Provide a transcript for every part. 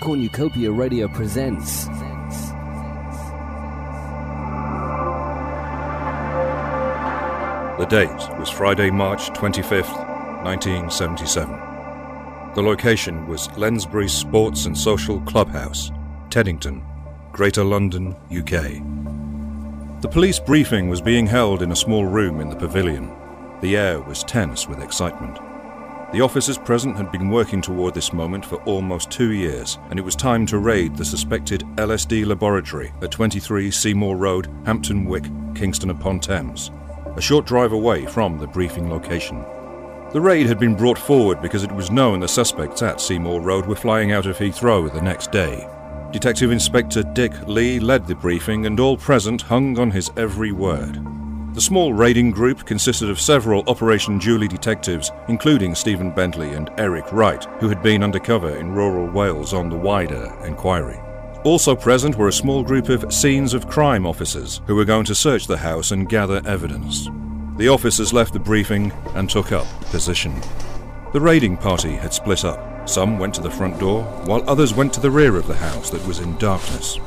Cornucopia Radio presents. The date was Friday, March 25th, 1977. The location was Lensbury Sports and Social Clubhouse, Teddington, Greater London, UK. The police briefing was being held in a small room in the pavilion. The air was tense with excitement. The officers present had been working toward this moment for almost two years, and it was time to raid the suspected LSD laboratory at 23 Seymour Road, Hampton Wick, Kingston upon Thames, a short drive away from the briefing location. The raid had been brought forward because it was known the suspects at Seymour Road were flying out of Heathrow the next day. Detective Inspector Dick Lee led the briefing, and all present hung on his every word. The small raiding group consisted of several Operation Julie detectives, including Stephen Bentley and Eric Wright, who had been undercover in rural Wales on the wider inquiry. Also present were a small group of scenes of crime officers who were going to search the house and gather evidence. The officers left the briefing and took up position. The raiding party had split up. Some went to the front door, while others went to the rear of the house that was in darkness.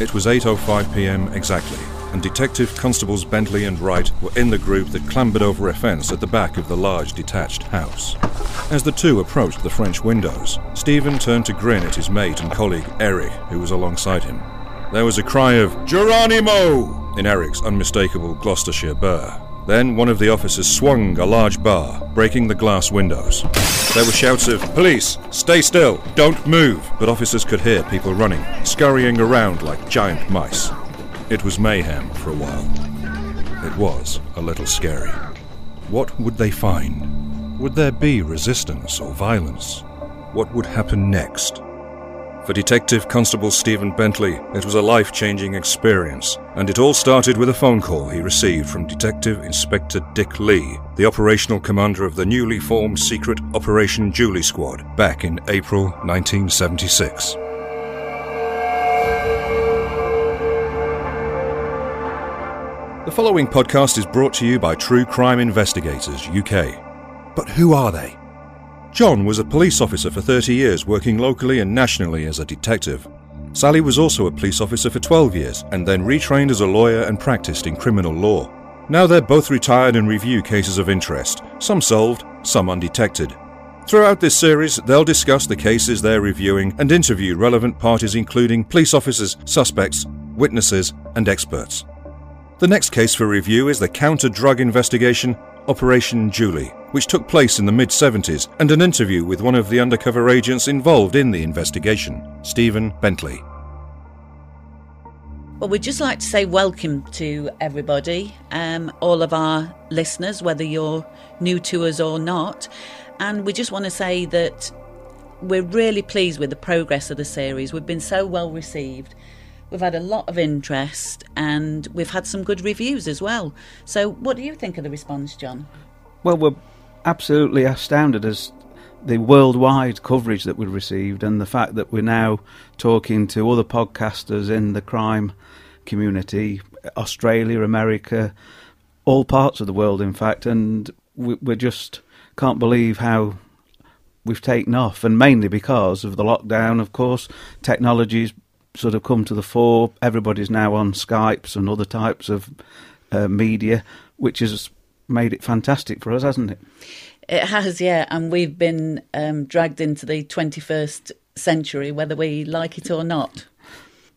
It was 8:05 p.m. exactly, and Detective Constables Bentley and Wright were in the group that clambered over a fence at the back of the large detached house. As the two approached the French windows, Stephen turned to grin at his mate and colleague Eric, who was alongside him. There was a cry of Geronimo in Eric's unmistakable Gloucestershire burr. Then one of the officers swung a large bar, breaking the glass windows. There were shouts of, Police, stay still, don't move! But officers could hear people running, scurrying around like giant mice. It was mayhem for a while. It was a little scary. What would they find? Would there be resistance or violence? What would happen next? For Detective Constable Stephen Bentley, it was a life changing experience, and it all started with a phone call he received from Detective Inspector Dick Lee, the operational commander of the newly formed secret Operation Julie Squad, back in April 1976. The following podcast is brought to you by True Crime Investigators UK. But who are they? John was a police officer for 30 years, working locally and nationally as a detective. Sally was also a police officer for 12 years and then retrained as a lawyer and practiced in criminal law. Now they're both retired and review cases of interest, some solved, some undetected. Throughout this series, they'll discuss the cases they're reviewing and interview relevant parties, including police officers, suspects, witnesses, and experts. The next case for review is the counter drug investigation Operation Julie, which took place in the mid 70s, and an interview with one of the undercover agents involved in the investigation, Stephen Bentley. Well, we'd just like to say welcome to everybody, um, all of our listeners, whether you're new to us or not. And we just want to say that we're really pleased with the progress of the series. We've been so well received. We've had a lot of interest and we've had some good reviews as well. So, what do you think of the response, John? Well, we're absolutely astounded as the worldwide coverage that we've received and the fact that we're now talking to other podcasters in the crime community, Australia, America, all parts of the world, in fact, and we, we just can't believe how we've taken off, and mainly because of the lockdown, of course, technology's sort of come to the fore. Everybody's now on Skypes and other types of uh, media, which has made it fantastic for us, hasn't it? It has, yeah, and we've been um, dragged into the 21st century, whether we like it or not.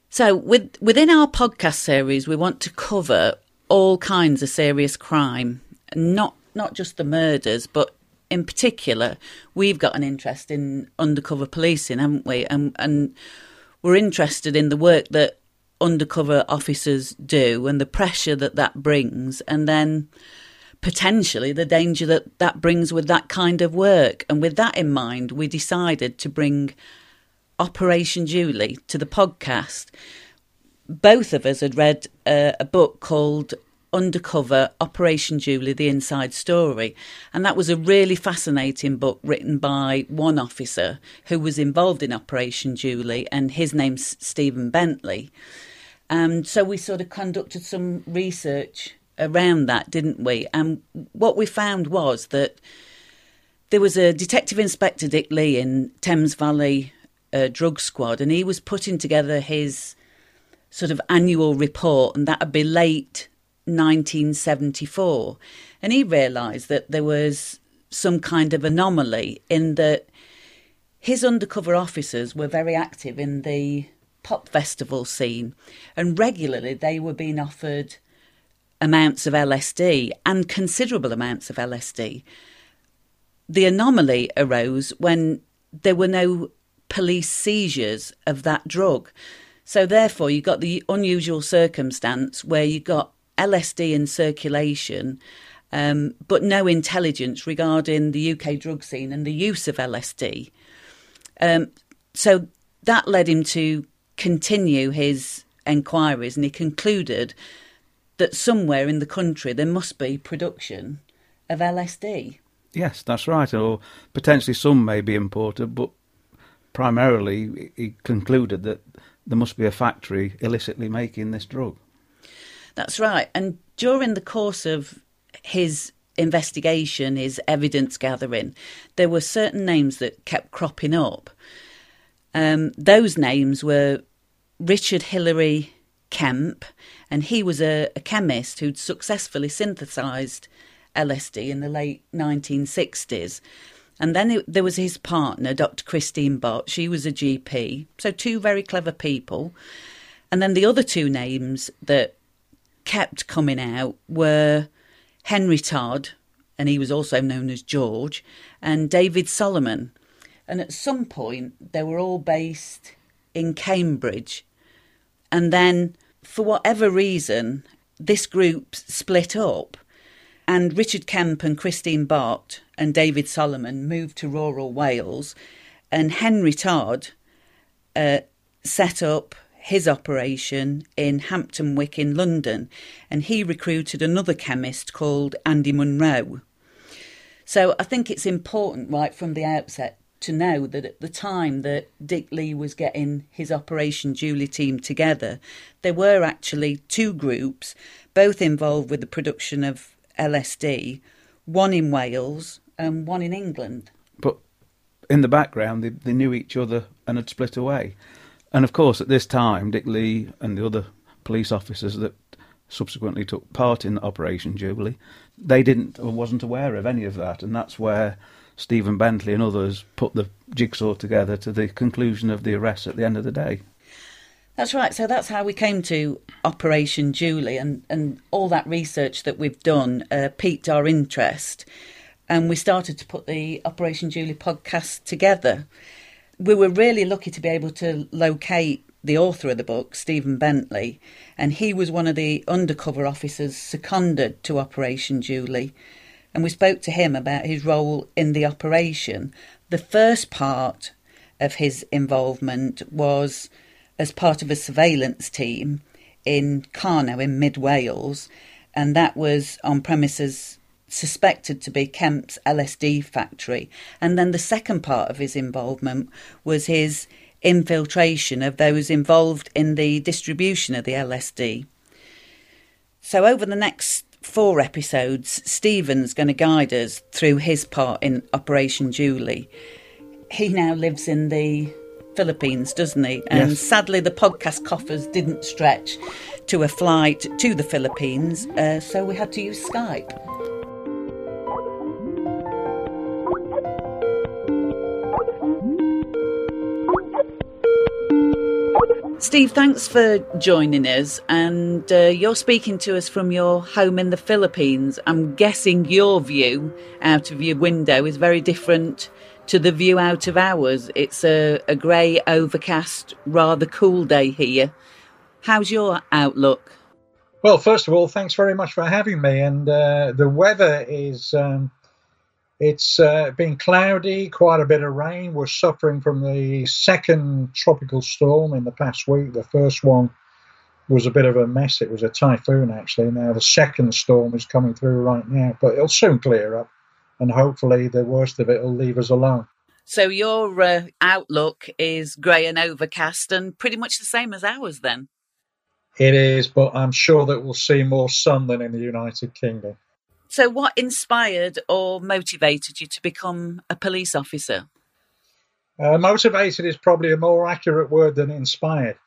So, with, within our podcast series, we want to cover all kinds of serious crime, not not just the murders, but in particular, we've got an interest in undercover policing, haven't we? And and we're interested in the work that undercover officers do and the pressure that that brings, and then potentially the danger that that brings with that kind of work. And with that in mind, we decided to bring Operation Julie to the podcast. Both of us had read uh, a book called Undercover Operation Julie The Inside Story. And that was a really fascinating book written by one officer who was involved in Operation Julie, and his name's Stephen Bentley. And so we sort of conducted some research around that, didn't we? And what we found was that there was a Detective Inspector Dick Lee in Thames Valley uh, drug squad, and he was putting together his sort of annual report, and that would be late 1974. And he realised that there was some kind of anomaly in that his undercover officers were very active in the pop festival scene, and regularly they were being offered amounts of LSD and considerable amounts of LSD. The anomaly arose when there were no police seizures of that drug. So, therefore, you got the unusual circumstance where you got LSD in circulation, um, but no intelligence regarding the UK drug scene and the use of LSD. Um, so that led him to continue his enquiries, and he concluded that somewhere in the country there must be production of LSD. Yes, that's right. Or potentially some may be imported, but primarily he concluded that there must be a factory illicitly making this drug. That's right. And during the course of his investigation, his evidence gathering, there were certain names that kept cropping up. Um, those names were Richard Hillary Kemp, and he was a, a chemist who'd successfully synthesized LSD in the late 1960s. And then it, there was his partner, Dr. Christine Bott. She was a GP. So, two very clever people. And then the other two names that kept coming out were Henry Todd, and he was also known as George, and David Solomon. And at some point, they were all based in Cambridge. And then, for whatever reason, this group split up, and Richard Kemp and Christine Bott and David Solomon moved to rural Wales, and Henry Todd uh, set up his operation in Hampton Wick in London, and he recruited another chemist called Andy Munro. So I think it's important right from the outset to know that at the time that Dick Lee was getting his Operation Julie team together, there were actually two groups, both involved with the production of LSD, one in Wales and one in England. But in the background, they, they knew each other and had split away. And of course, at this time, Dick Lee and the other police officers that subsequently took part in Operation Jubilee, they didn't or wasn't aware of any of that, and that's where Stephen Bentley and others put the jigsaw together to the conclusion of the arrest at the end of the day. That's right. So that's how we came to Operation Julie, and, and all that research that we've done uh, piqued our interest, and we started to put the Operation Julie podcast together. We were really lucky to be able to locate the author of the book, Stephen Bentley, and he was one of the undercover officers seconded to Operation Julie and we spoke to him about his role in the operation. The first part of his involvement was as part of a surveillance team in Carno in mid Wales, and that was on premises suspected to be Kemp's LSD factory. And then the second part of his involvement was his infiltration of those involved in the distribution of the LSD. So, over the next four episodes, Stephen's going to guide us through his part in Operation Julie. He now lives in the Philippines, doesn't he? And yes. sadly, the podcast coffers didn't stretch to a flight to the Philippines, uh, so we had to use Skype. Steve, thanks for joining us. And uh, you're speaking to us from your home in the Philippines. I'm guessing your view out of your window is very different to the view out of ours. It's a, a grey, overcast, rather cool day here. How's your outlook? Well, first of all, thanks very much for having me. And uh, the weather is um, it's uh, been cloudy, quite a bit of rain. We're suffering from the second tropical storm in the past week. The first one was a bit of a mess. It was a typhoon, actually. Now, the second storm is coming through right now, but it'll soon clear up. And hopefully, the worst of it will leave us alone. So, your uh, outlook is grey and overcast and pretty much the same as ours, then? It is, but I'm sure that we'll see more sun than in the United Kingdom. So, what inspired or motivated you to become a police officer? Uh, motivated is probably a more accurate word than inspired.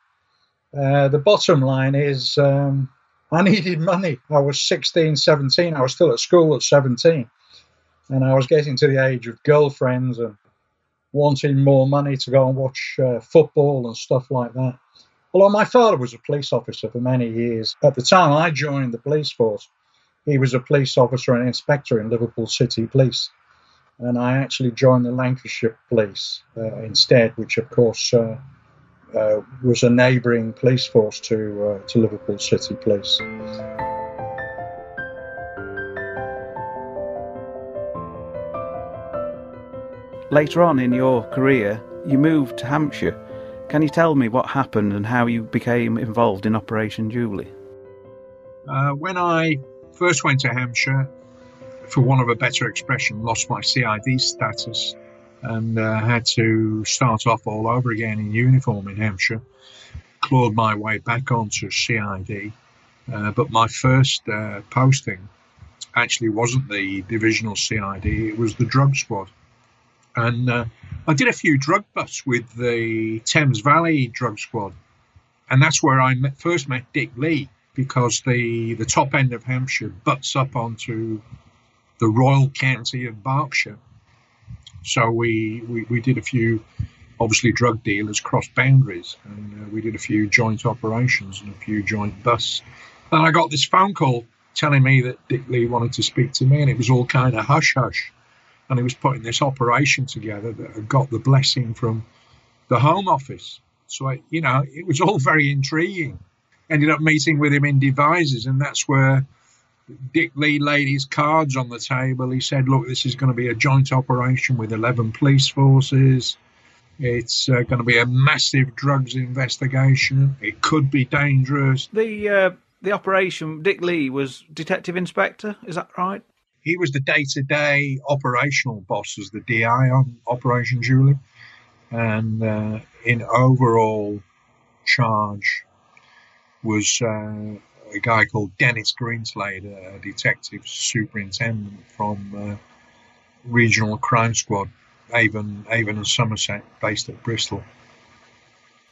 Uh, the bottom line is um, I needed money. I was 16, 17. I was still at school at 17. And I was getting to the age of girlfriends and wanting more money to go and watch uh, football and stuff like that. Although my father was a police officer for many years. At the time I joined the police force, he was a police officer and inspector in Liverpool City Police. And I actually joined the Lancashire Police uh, instead, which of course uh, uh, was a neighbouring police force to, uh, to Liverpool City Police. Later on in your career, you moved to Hampshire. Can you tell me what happened and how you became involved in Operation Julie? Uh, when I first went to Hampshire, for want of a better expression, lost my CID status and uh, had to start off all over again in uniform in Hampshire. Clawed my way back onto CID, uh, but my first uh, posting actually wasn't the divisional CID; it was the drug squad, and uh, I did a few drug busts with the Thames Valley drug squad, and that's where I met, first met Dick Lee because the the top end of Hampshire butts up onto the Royal County of Berkshire so we, we, we did a few, obviously, drug dealers cross boundaries, and uh, we did a few joint operations and a few joint busts. And I got this phone call telling me that Dick Lee wanted to speak to me, and it was all kind of hush hush. And he was putting this operation together that had got the blessing from the Home Office. So, I, you know, it was all very intriguing. Ended up meeting with him in Devizes, and that's where Dick Lee laid his cards on the table. He said, Look, this is going to be a joint operation with 11 police forces. It's uh, going to be a massive drugs investigation. It could be dangerous. The uh, the operation, Dick Lee was detective inspector. Is that right? He was the day to day operational boss as the DI on Operation Julie, and uh, in overall charge was uh, a guy called Dennis Greenslade, a detective superintendent from uh, Regional Crime Squad, Avon, Avon and Somerset, based at Bristol.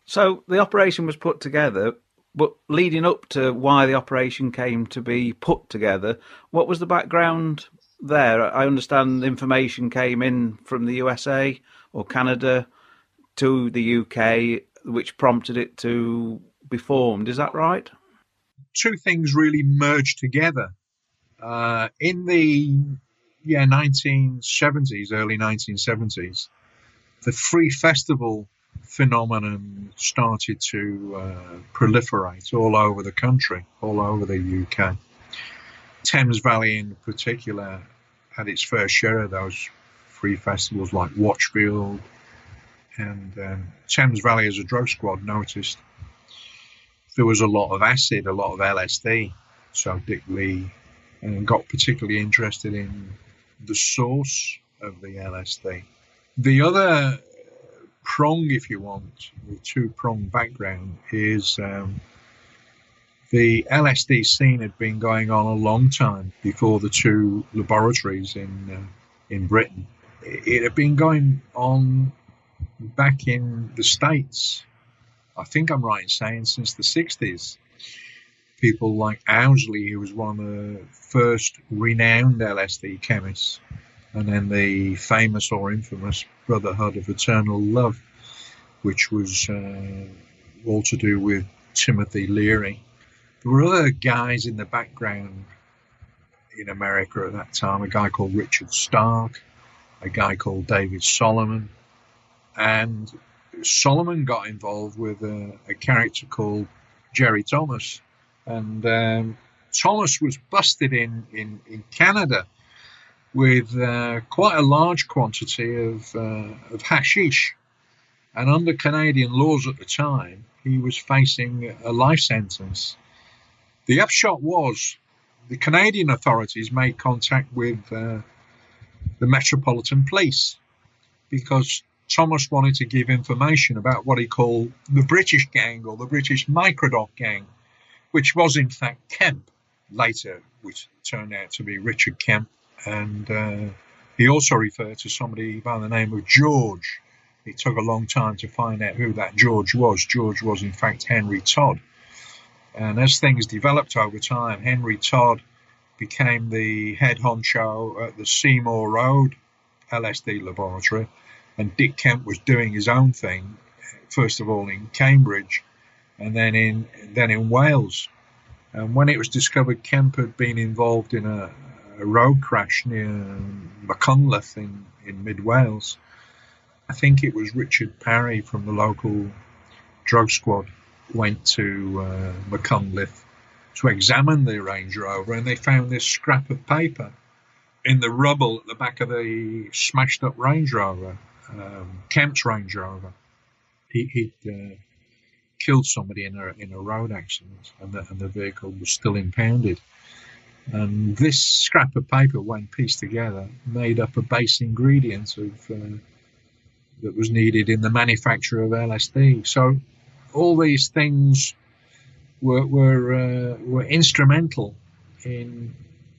So the operation was put together, but leading up to why the operation came to be put together, what was the background there? I understand information came in from the USA or Canada to the UK, which prompted it to be formed. Is that right? two things really merged together. Uh, in the yeah 1970s, early 1970s, the free festival phenomenon started to uh, proliferate all over the country, all over the UK. Thames Valley, in particular, had its fair share of those free festivals like Watchfield, and um, Thames Valley as a drug squad noticed there was a lot of acid, a lot of LSD. So Dick Lee and got particularly interested in the source of the LSD. The other prong, if you want, the two prong background is um, the LSD scene had been going on a long time before the two laboratories in uh, in Britain. It had been going on back in the States I think I'm right in saying since the 60s. People like Owsley, who was one of the first renowned LSD chemists, and then the famous or infamous Brotherhood of Eternal Love, which was uh, all to do with Timothy Leary. There were other guys in the background in America at that time, a guy called Richard Stark, a guy called David Solomon, and Solomon got involved with a, a character called Jerry Thomas, and um, Thomas was busted in in, in Canada with uh, quite a large quantity of uh, of hashish, and under Canadian laws at the time, he was facing a life sentence. The upshot was the Canadian authorities made contact with uh, the Metropolitan Police because Thomas wanted to give information about what he called the British gang or the British microdot gang, which was in fact Kemp, later, which turned out to be Richard Kemp. And uh, he also referred to somebody by the name of George, it took a long time to find out who that George was. George was, in fact, Henry Todd. And as things developed over time, Henry Todd became the head honcho at the Seymour Road LSD laboratory, and Dick Kemp was doing his own thing, first of all in Cambridge, and then in then in Wales. And when it was discovered Kemp had been involved in a, a road crash near Machynlleth in, in mid Wales, I think it was Richard Parry from the local drug squad went to uh, to examine the Range Rover and they found this scrap of paper in the rubble at the back of the smashed up Range Rover, um, Kemp's Range Rover. He, would uh, killed somebody in a, in a road accident and the, and the vehicle was still impounded. And this scrap of paper, when pieced together, made up a base ingredient of uh, that was needed in the manufacture of LSD. So all these things were were uh, were instrumental in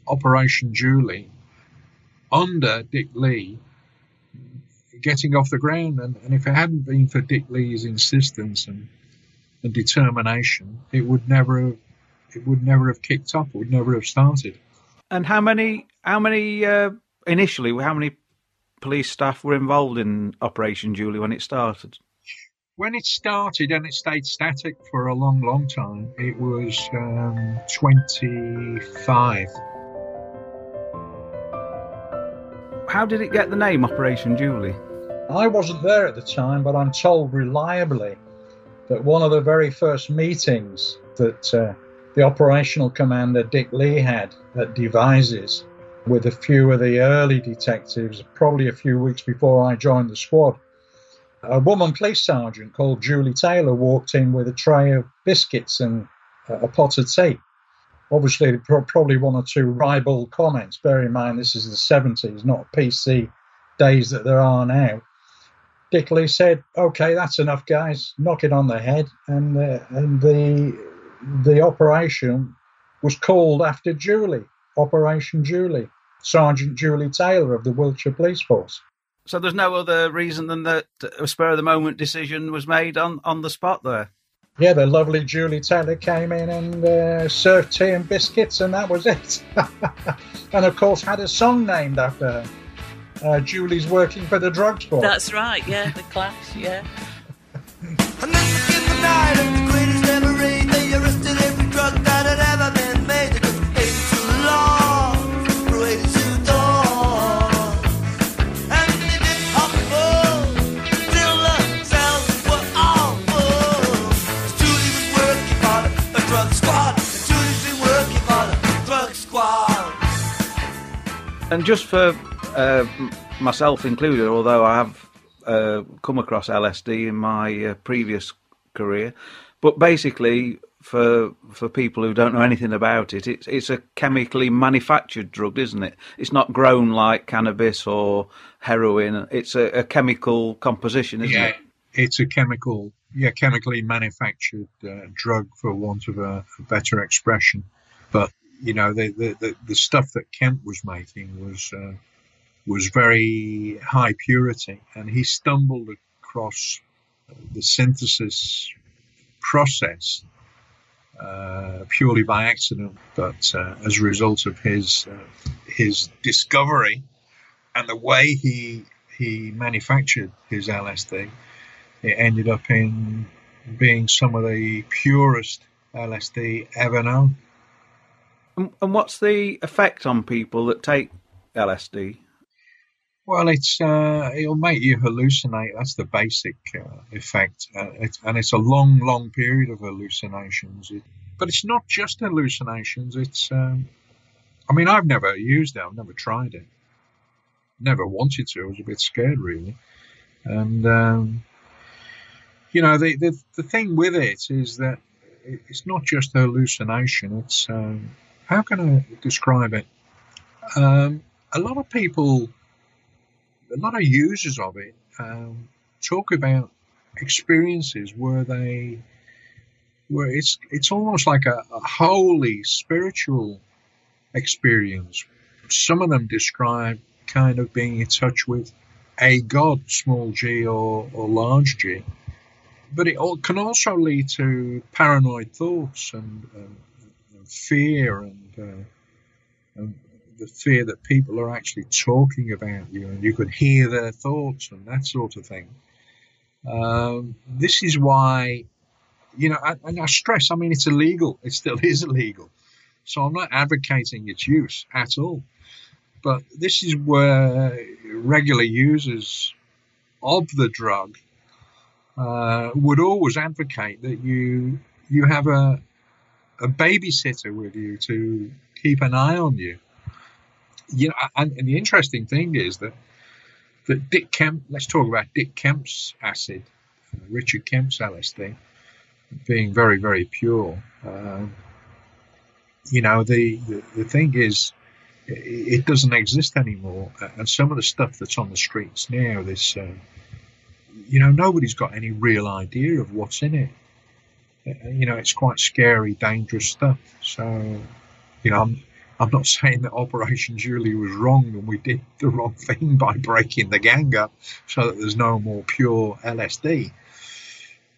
Operation Julie under Dick Lee getting off the ground. And, and if it hadn't been for Dick Lee's insistence and, and determination, it would never have it would never have kicked off. It would never have started. And how many how many uh, initially? How many police staff were involved in Operation Julie when it started? When it started and it stayed static for a long, long time, it was um, 25. How did it get the name Operation Julie? I wasn't there at the time, but I'm told reliably that one of the very first meetings that uh, the operational commander Dick Lee had at Devizes with a few of the early detectives, probably a few weeks before I joined the squad. A woman police sergeant called Julie Taylor walked in with a tray of biscuits and a pot of tea. Obviously, probably one or two ribald comments. Bear in mind, this is the 70s, not PC days that there are now. Dick Lee said, "Okay, that's enough, guys. Knock it on the head." And uh, and the the operation was called after Julie. Operation Julie, Sergeant Julie Taylor of the Wiltshire Police Force. So there's no other reason than that a spur of the moment decision was made on, on the spot there. Yeah, the lovely Julie Taylor came in and uh, served tea and biscuits, and that was it. and of course, had a song named after her. Uh, Julie's working for the drug squad. That's right. Yeah, the Clash. Yeah. And just for uh, myself included, although I have uh, come across LSD in my uh, previous career, but basically for for people who don't know anything about it, it's it's a chemically manufactured drug, isn't it? It's not grown like cannabis or heroin. It's a, a chemical composition, isn't yeah, it? It's a chemical, yeah, chemically manufactured uh, drug, for want of a, better expression. But you know, the, the, the, the stuff that Kemp was making was uh, was very high purity, and he stumbled across the synthesis process uh, purely by accident, but uh, as a result of his uh, his discovery and the way he he manufactured his LSD, it ended up in being some of the purest LSD ever known. And, what's the effect on people that take LSD? Well, it's uh, it'll make you hallucinate. That's the basic uh, effect, uh, and it's a long, long period of hallucinations. It, but it's not just hallucinations. It's, um, I mean, I've never used it. I've never tried it. Never wanted to. I was a bit scared, really. And um, you know, the, the the thing with it is that it's not just hallucination. It's um, how can I describe it? Um, a lot of people, a lot of users of it, um, talk about experiences where they, where it's it's almost like a, a holy spiritual experience. Some of them describe kind of being in touch with a god, small g or, or large g. But it can also lead to paranoid thoughts and, and, and fear and, uh, and the fear that people are actually talking about you and you can hear their thoughts and that sort of thing. Um, this is why, you know, and I stress, I mean, it's illegal. It still is illegal. So I'm not advocating its use at all. But this is where regular users of the drug uh, would always advocate that you you have a a babysitter with you to keep an eye on you. You know, and, and the interesting thing is that that Dick Kemp. Let's talk about Dick Kemp's acid, uh, Richard Kemp's LSD, being very very pure. Uh, you know, the, the the thing is it doesn't exist anymore. And some of the stuff that's on the streets now, this, uh, you know, nobody's got any real idea of what's in it. Uh, you know, it's quite scary, dangerous stuff. So, you know, I'm, I'm not saying that Operation Julie was wrong and we did the wrong thing by breaking the gang up so that there's no more pure LSD.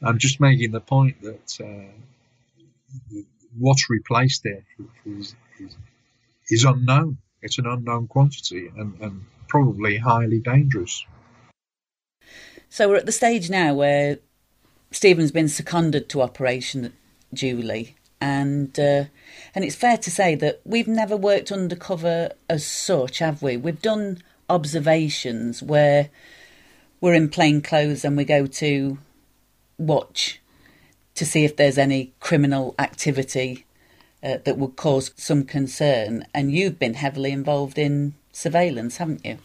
I'm just making the point that uh, what's replaced it is, is, is unknown. It's an unknown quantity and, and probably highly dangerous. So we're at the stage now where Stephen's been seconded to Operation Julie, and uh, and it's fair to say that we've never worked undercover as such, have we? We've done observations where we're in plain clothes and we go to watch to see if there's any criminal activity uh, that would cause some concern. And you've been heavily involved in surveillance, haven't you?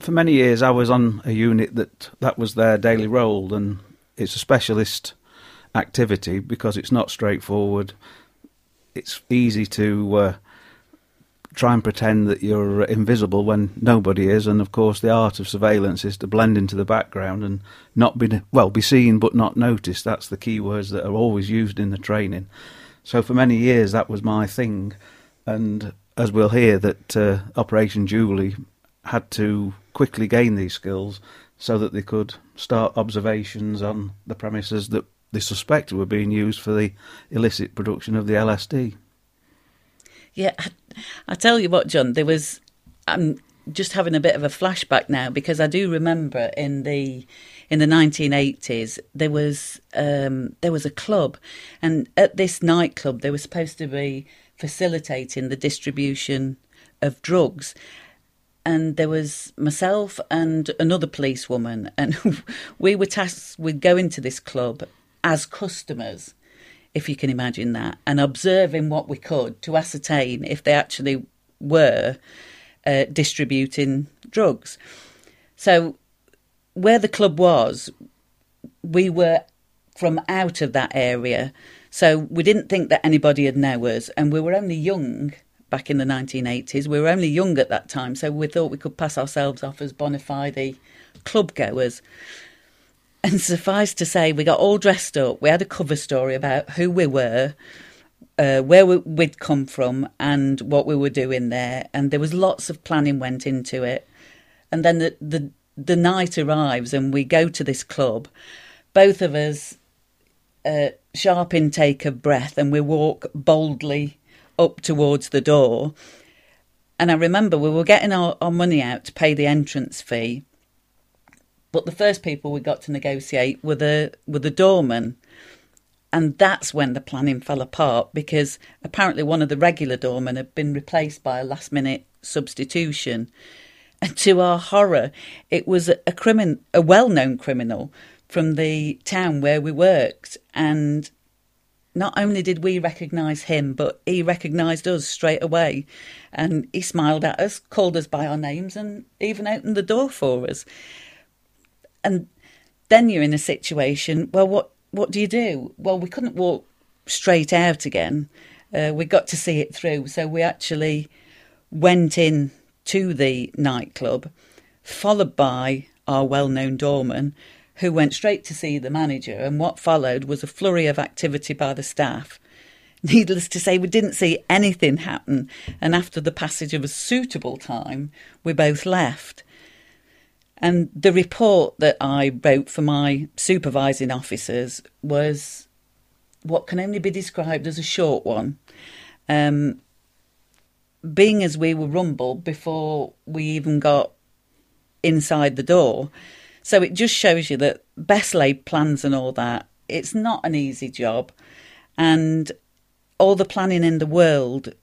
For many years, I was on a unit that that was their daily role, and it's a specialist activity because it's not straightforward. It's easy to uh, try and pretend that you're invisible when nobody is, and of course, the art of surveillance is to blend into the background and not be well, be seen but not noticed. That's the key words that are always used in the training. So for many years that was my thing, and as we'll hear, that uh, Operation Julie had to quickly gain these skills so that they could start observations on the premises that they suspected were being used for the illicit production of the LSD. Yeah, I tell you what, John, there was. I'm just having a bit of a flashback now because I do remember in the in the 1980s, there was um, there was a club, and at this nightclub, they were supposed to be facilitating the distribution of drugs. And there was myself and another policewoman, and we were tasked with going to this club as customers, if you can imagine that, and observing what we could to ascertain if they actually were uh, distributing drugs. So where the club was, we were from out of that area. So we didn't think that anybody had known us, and we were only young back in the 1980s. We were only young at that time, so we thought we could pass ourselves off as bona fide club goers. And suffice to say, we got all dressed up. We had a cover story about who we were, uh, where we, would come from, and what we were doing there. And there was lots of planning went into it. And then the, the the night arrives and we go to this club, both of us, uh, sharp intake of breath, and we walk boldly up towards the door. And I remember we were getting our, our money out to pay the entrance fee. But the first people we got to negotiate were the were the doormen. And that's when the planning fell apart because apparently one of the regular doormen had been replaced by a last minute substitution. And to our horror, it was a, crimin- a well-known criminal from the town where we worked, and not only did we recognise him, but he recognised us straight away. And he smiled at us, called us by our names, and even opened the door for us. And then you're in a situation, well, what, what do you do? Well, we couldn't walk straight out again. Uh, we got to see it through. So we actually went in to the nightclub, followed by our well known doorman, who went straight to see the manager. And what followed was a flurry of activity by the staff. Needless to say, we didn't see anything happen, and after the passage of a suitable time, we both left. And the report that I wrote for my supervising officers was what can only be described as a short one. Um, being as we were rumbled before we even got inside the door. So it just shows you that best laid plans and all that, it's not an easy job. And all the planning in the world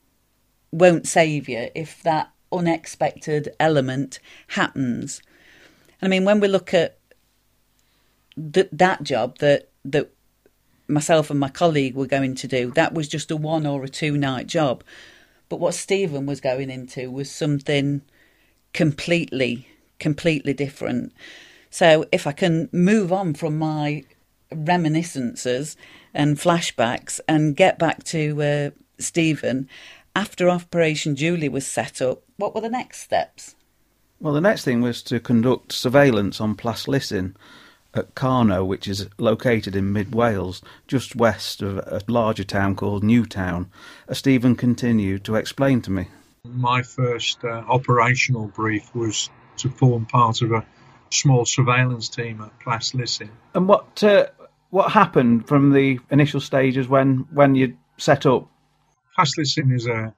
won't save you if that unexpected element happens. I mean, when we look at th- that job that that myself and my colleague were going to do, that was just a one or a two night job. But what Stephen was going into was something completely, completely different. So if I can move on from my reminiscences and flashbacks and get back to uh, Stephen, after Operation Julie was set up, what were the next steps? Well, the next thing was to conduct surveillance on Plas Llysyn at Carno, which is located in mid Wales, just west of a larger town called Newtown, as Stephen continued to explain to me. My first uh, operational brief was to form part of a small surveillance team at Plas Llysyn. And what uh, what happened from the initial stages when when you set up? Plas Llysyn is a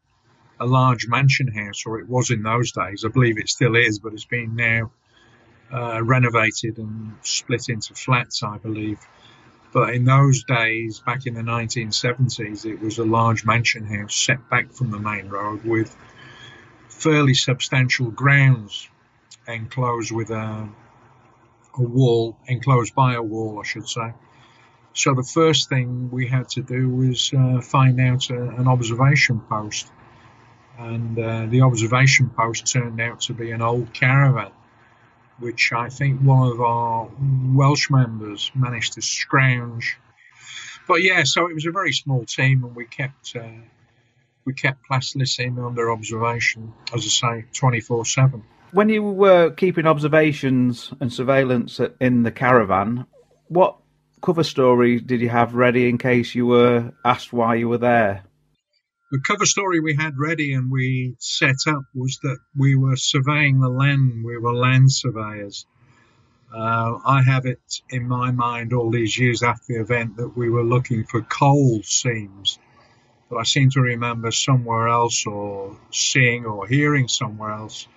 a large mansion house, or it was in those days. I believe it still is, but it's been now uh, renovated and split into flats, I believe. But in those days, back in the 1970s, it was a large mansion house set back from the main road with fairly substantial grounds enclosed with a, a wall, enclosed by a wall, I should say. So the first thing we had to do was uh, find out a, an observation post. And uh, the observation post turned out to be an old caravan which I think one of our Welsh members managed to scrounge. But yeah, so it was a very small team, and we kept uh, we kept Plas Llysyn under observation, as I say, twenty four seven. When you were keeping observations and surveillance in the caravan, what cover story did you have ready in case you were asked why you were there? The cover story we had ready and we set up was that we were surveying the land. We were land surveyors. Uh, I have it in my mind all these years after the event that we were looking for coal seams. But I seem to remember somewhere else or seeing or hearing somewhere else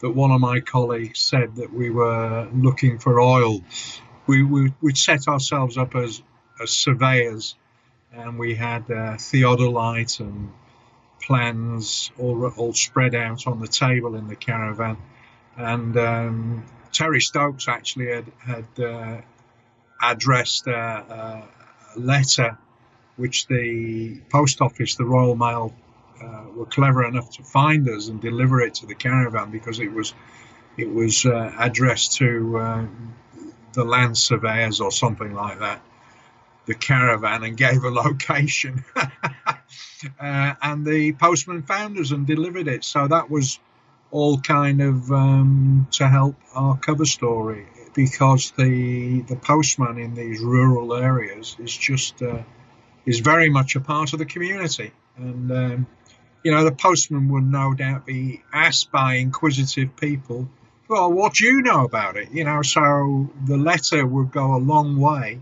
that one of my colleagues said that we were looking for oil. We, we, would set ourselves up as, as surveyors and we had uh, theodolite and plans all, all spread out on the table in the caravan. And um, Terry Stokes actually had, had uh, addressed a, a, letter which the post office, the Royal Mail, uh, were clever enough to find us and deliver it to the caravan because it was it was uh, addressed to uh, the land surveyors or something like that the caravan and gave a location. uh, and the postman found us and delivered it. So that was all kind of um, to help our cover story because the the postman in these rural areas is just uh, is very much a part of the community and um, you know the postman would no doubt be asked by inquisitive people well what do you know about it you know so the letter would go a long way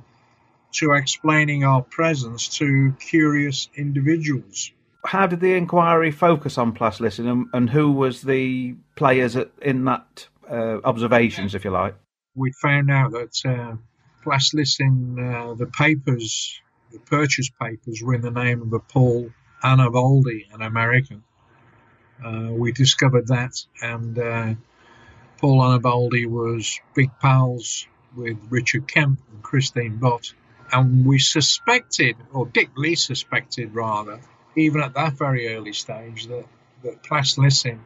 to explaining our presence to curious individuals. How did the inquiry focus on Plas Llysyn and, and who was the players at, in that uh, observations, if you like? We found out that uh, uh, the papers, the purchase papers, were in the name of a Paul Arnaboldi, an American. Uh, we discovered that, and uh, Paul Arnaboldi was big pals with Richard Kemp and Christine Bott and we suspected, or Dick Lee suspected rather, even at that very early stage, that, that Plas Llysyn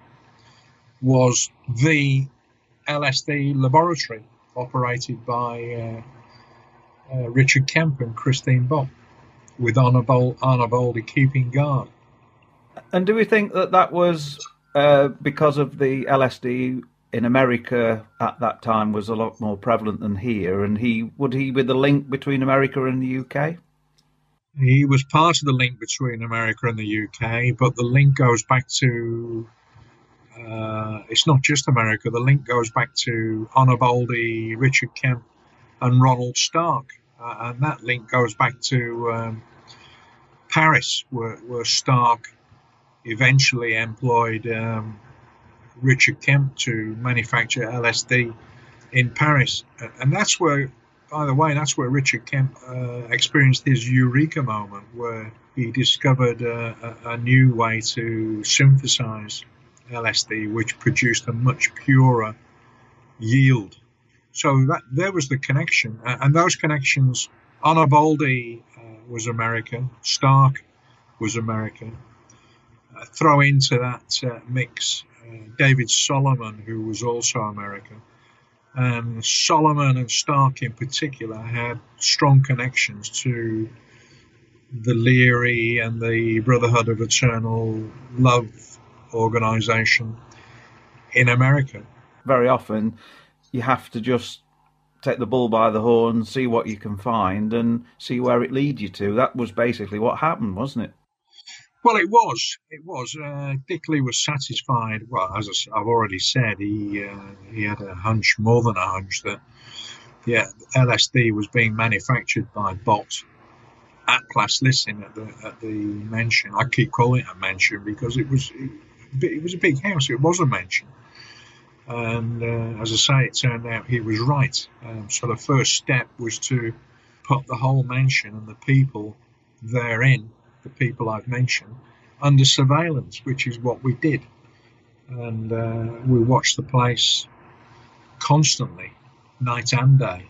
was the LSD laboratory operated by uh, uh, Richard Kemp and Christine Bott, with Arnaboldi keeping guard. And do we think that that was uh, because of the LSD in America at that time was a lot more prevalent than here. And he would he be the link between America and the UK? He was part of the link between America and the UK, but the link goes back to uh, Uh, it's not just America. The link goes back to Arnaboldi, Richard Kemp, and Ronald Stark, uh, and that link goes back to um, Paris, where, where, Stark eventually employed um, Richard Kemp to manufacture LSD in Paris, and that's where, by the way, that's where Richard Kemp uh, experienced his eureka moment, where he discovered uh, a, a new way to synthesize LSD, which produced a much purer yield. So that there was the connection, and those connections. Arnaboldi uh, was American. Stark was American. Uh, throw into that uh, mix David Solomon, who was also American. And Solomon and Stark in particular had strong connections to the Leary and the Brotherhood of Eternal Love organization in America. Very often, you have to just take the bull by the horn, see what you can find, and see where it leads you to. That was basically what happened, wasn't it? Well, it was. It was. Uh, Dick Lee was satisfied. Well, as I've already said, he uh, he had a hunch, more than a hunch, that yeah, LSD was being manufactured by Bott at Plas Llysyn at the at the mansion. I keep calling it a mansion because it was it, it was a big house. It was a mansion. And uh, as I say, it turned out he was right. Um, so the first step was to put the whole mansion and the people therein the people I've mentioned under surveillance, which is what we did. And uh, we watched the place constantly, night and day.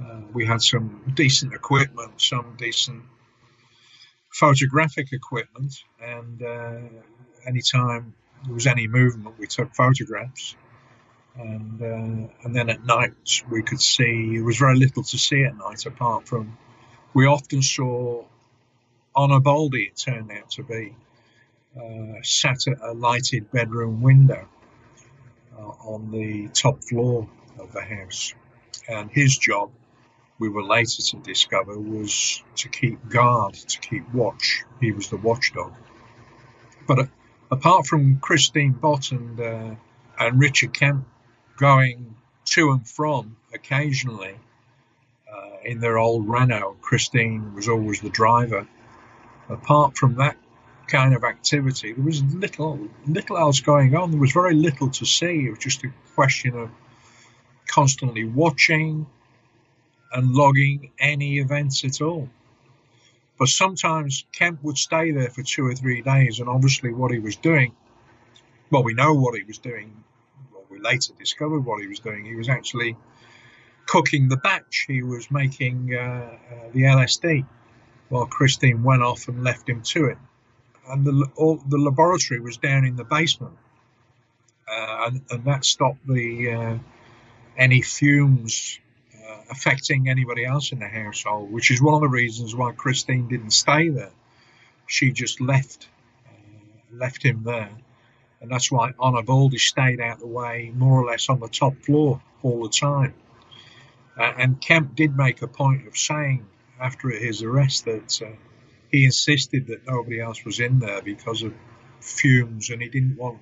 Uh, we had some decent equipment, some decent photographic equipment, and uh, anytime there was any movement, we took photographs. And uh, and then at night we could see there was very little to see at night apart from we often saw Arnaboldi, it turned out to be, uh, sat at a lighted bedroom window uh, on the top floor of the house. And his job, we were later to discover, was to keep guard, to keep watch. He was the watchdog. But uh, apart from Christine Bott and, uh, and Richard Kemp going to and from occasionally uh, in their old Renault, Christine was always the driver apart from that kind of activity, there was little little else going on. There was very little to see. It was just a question of constantly watching and logging any events at all. But sometimes Kemp would stay there for two or three days, and obviously what he was doing, well, we know what he was doing. Well, we later discovered what he was doing. He was actually cooking the batch. He was making uh, uh, the LSD while Christine went off and left him to it. And the, all, the laboratory was down in the basement, uh, and, and, that stopped the uh, any fumes uh, affecting anybody else in the household, which is one of the reasons why Christine didn't stay there. She just left uh, left him there, and that's why Arnaboldi stayed out the way, more or less on the top floor all the time. Uh, and Kemp did make a point of saying after his arrest that uh, he insisted that nobody else was in there because of fumes and he didn't want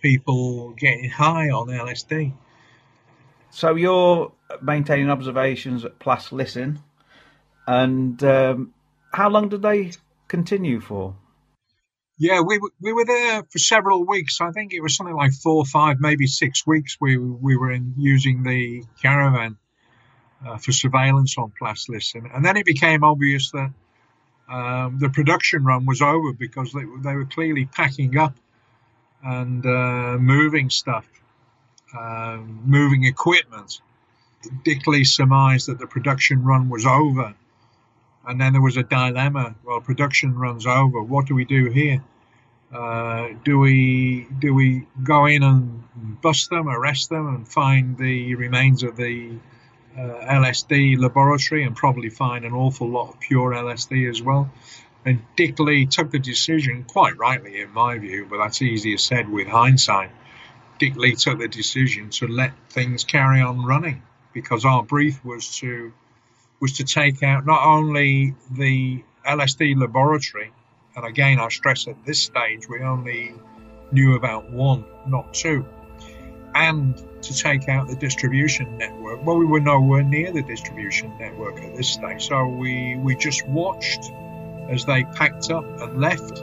people getting high on LSD. So you're maintaining observations at Plas Llysyn, and um, how long did they continue for? Yeah, we we were there for several weeks. I think it was something like four, five, maybe six weeks. We we were in using the caravan uh, for surveillance on Plas Llysyn. And then it became obvious that um, the production run was over because they, they were clearly packing up and uh, moving stuff, um, moving equipment. Dick Lee surmised that the production run was over. And then there was a dilemma. Well, production runs over. What do we do here? Uh, do we do we go in and bust them, arrest them, and find the remains of the uh, Uh, LSD laboratory and probably find an awful lot of pure LSD as well. And Dick Lee took the decision, quite rightly in my view, but that's easier said with hindsight. Dick Lee took the decision to let things carry on running because our brief was to was to take out not only the LSD laboratory, and again I stress at this stage we only knew about one, not two. And to take out the distribution network. Well, we were nowhere near the distribution network at this stage, so we, we just watched as they packed up and left.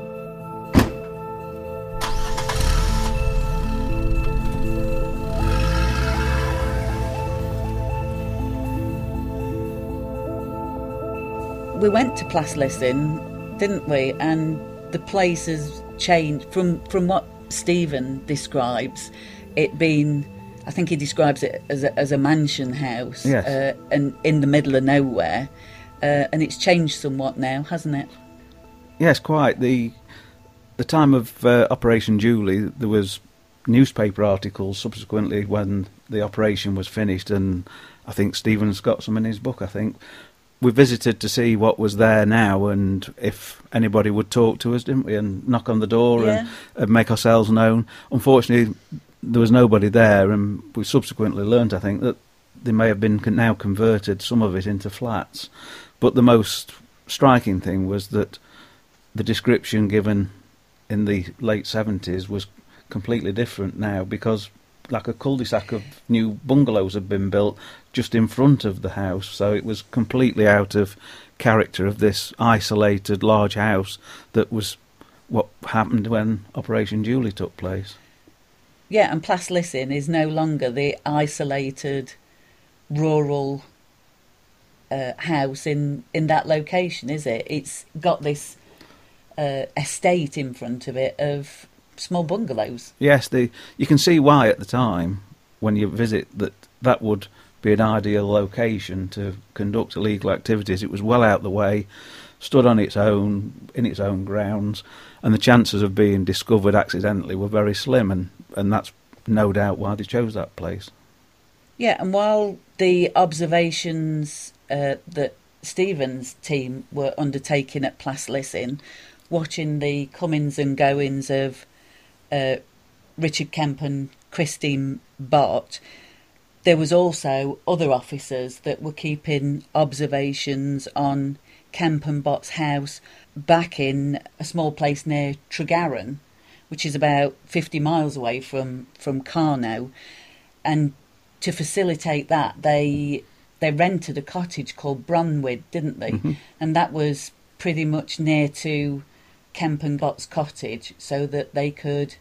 We went to Plas Llysyn, didn't we? And the place has changed from from what Stephen describes it being. I think he describes it as a, as a mansion house, Yes. uh, and in the middle of nowhere, uh, and it's changed somewhat now, hasn't it? Yes, quite. The the time of uh, Operation Julie, there was newspaper articles subsequently when the operation was finished, and I think Stephen's got some in his book. I think we visited to see what was there now and if anybody would talk to us, didn't we? And knock on the door Yeah. and, and make ourselves known. Unfortunately, there was nobody there, and we subsequently learned, I think, that they may have been now converted some of it into flats. But the most striking thing was that the description given in the late 70s was completely different now because like a cul-de-sac of new bungalows had been built just in front of the house so it was completely out of character of this isolated large house that was what happened when operation julie took place Yeah, and Plas Llysyn is no longer the isolated rural uh, house in, in that location, is it? It's got this uh, estate in front of it of small bungalows. Yes, the you can see why at the time when you visit that that would be an ideal location to conduct illegal activities. It was well out the way, stood on its own in its own grounds, and the chances of being discovered accidentally were very slim, and and that's no doubt why they chose that place. Yeah, and while the observations uh, that Stephen's team were undertaking at Plas Plaslissin, watching the comings and goings of uh, Richard Kemp and Christine Bott, there was also other officers that were keeping observations on Kemp and Bott's house back in a small place near Tregaron, which is about 50 miles away from, from Carno. And to facilitate that, they they rented a cottage called Bronwyd, didn't they? Mm-hmm. And that was pretty much near to Kemp and Bott's cottage, so that they could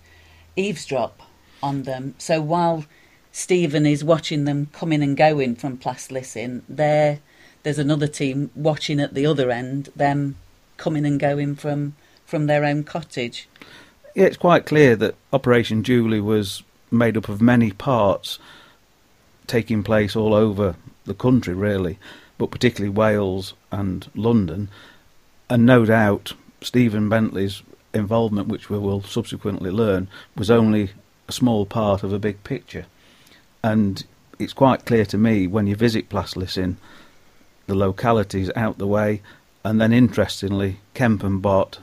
eavesdrop on them. So while Stephen is watching them coming and going from Plas Plaslissin, there there's another team watching at the other end, them coming and going from from their own cottage. Yeah, it's quite clear that Operation Julie was made up of many parts taking place all over the country, really, but particularly Wales and London. And no doubt Stephen Bentley's involvement, which we will subsequently learn, was only a small part of a big picture. And it's quite clear to me when you visit Plas Llysyn, the localities out the way, and then interestingly, Kemp and Bott,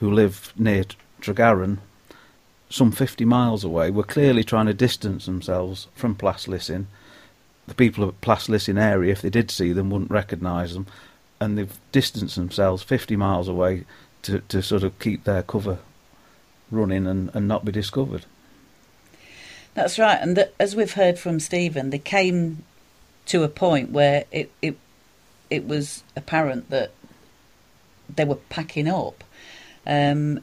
who live near Tregaron, some 50 miles away, were clearly trying to distance themselves from Plas Llysyn. The people of Plas Llysyn area, if they did see them, wouldn't recognise them, and they've distanced themselves 50 miles away to, to sort of keep their cover running and, and not be discovered. That's right, and that, as we've heard from Stephen, they came to a point where it it it was apparent that they were packing up, um,